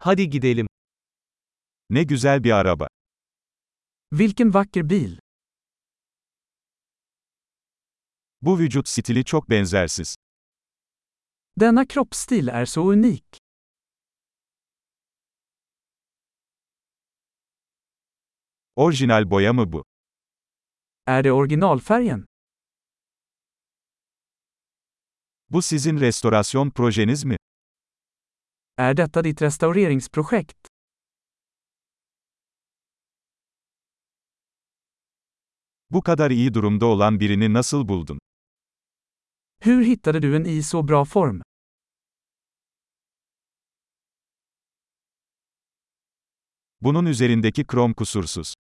Hadi gidelim. Ne güzel bir araba. Vilken vacker bil. Bu vücut stili çok benzersiz. Denna kroppsstil är så unik. Orijinal boya mı bu? Är det originalfärgen? Bu sizin restorasyon projeniz mi? Är detta ditt restaureringsprojekt? Bu kadar iyi durumda olan birini nasıl buldun? Hur hittade du en i så bra form? Bunun üzerindeki krom kusursuz.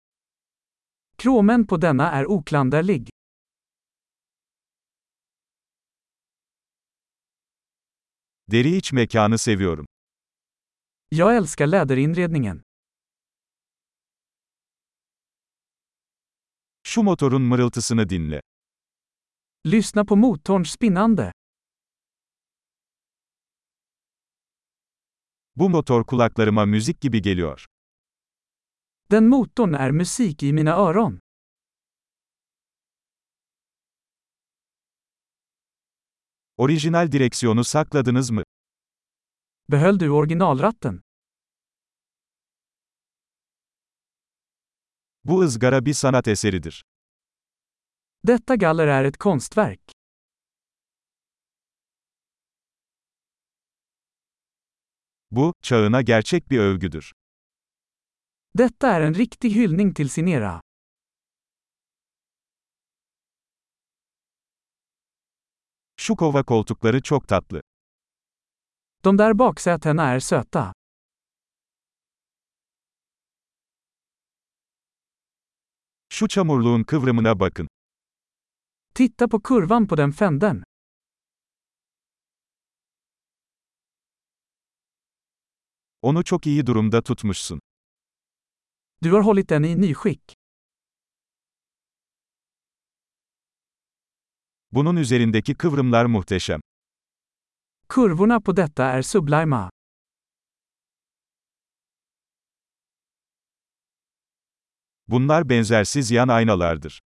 Kromen på denna är oklanderlig. Deri iç mekanı seviyorum. Jag älskar läderinredningen. Şu motorun mırıltısını dinle. Lyssna på motorns spinnande. Bu motor kulaklarıma müzik gibi geliyor. Den motorn är musik i mina öron. Orijinal direksiyonu sakladınız mı? Behöll du originalratten? Bu ızgara bir sanat eseridir. Detta galler är ett konstverk. Bu, çağına gerçek bir övgüdür. Detta är en riktig hyllning till sin era. Şu kova koltukları çok tatlı. De där baksätena är söta. Şu çamurluğun kıvrımına bakın. Titta på kurvan på den fänden. Onu çok iyi durumda tutmuşsun. Du har hållit den i nyskick. Bunun üzerindeki kıvrımlar muhteşem. Kurvorna på detta är sublima. Bunlar benzersiz yan aynalardır.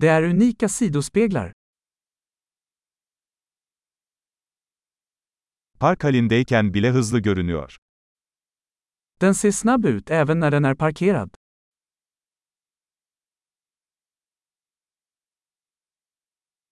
Det är unika sidospeglar. Park halindeyken bile hızlı görünüyor. Den ser snabb ut även när den är parkerad.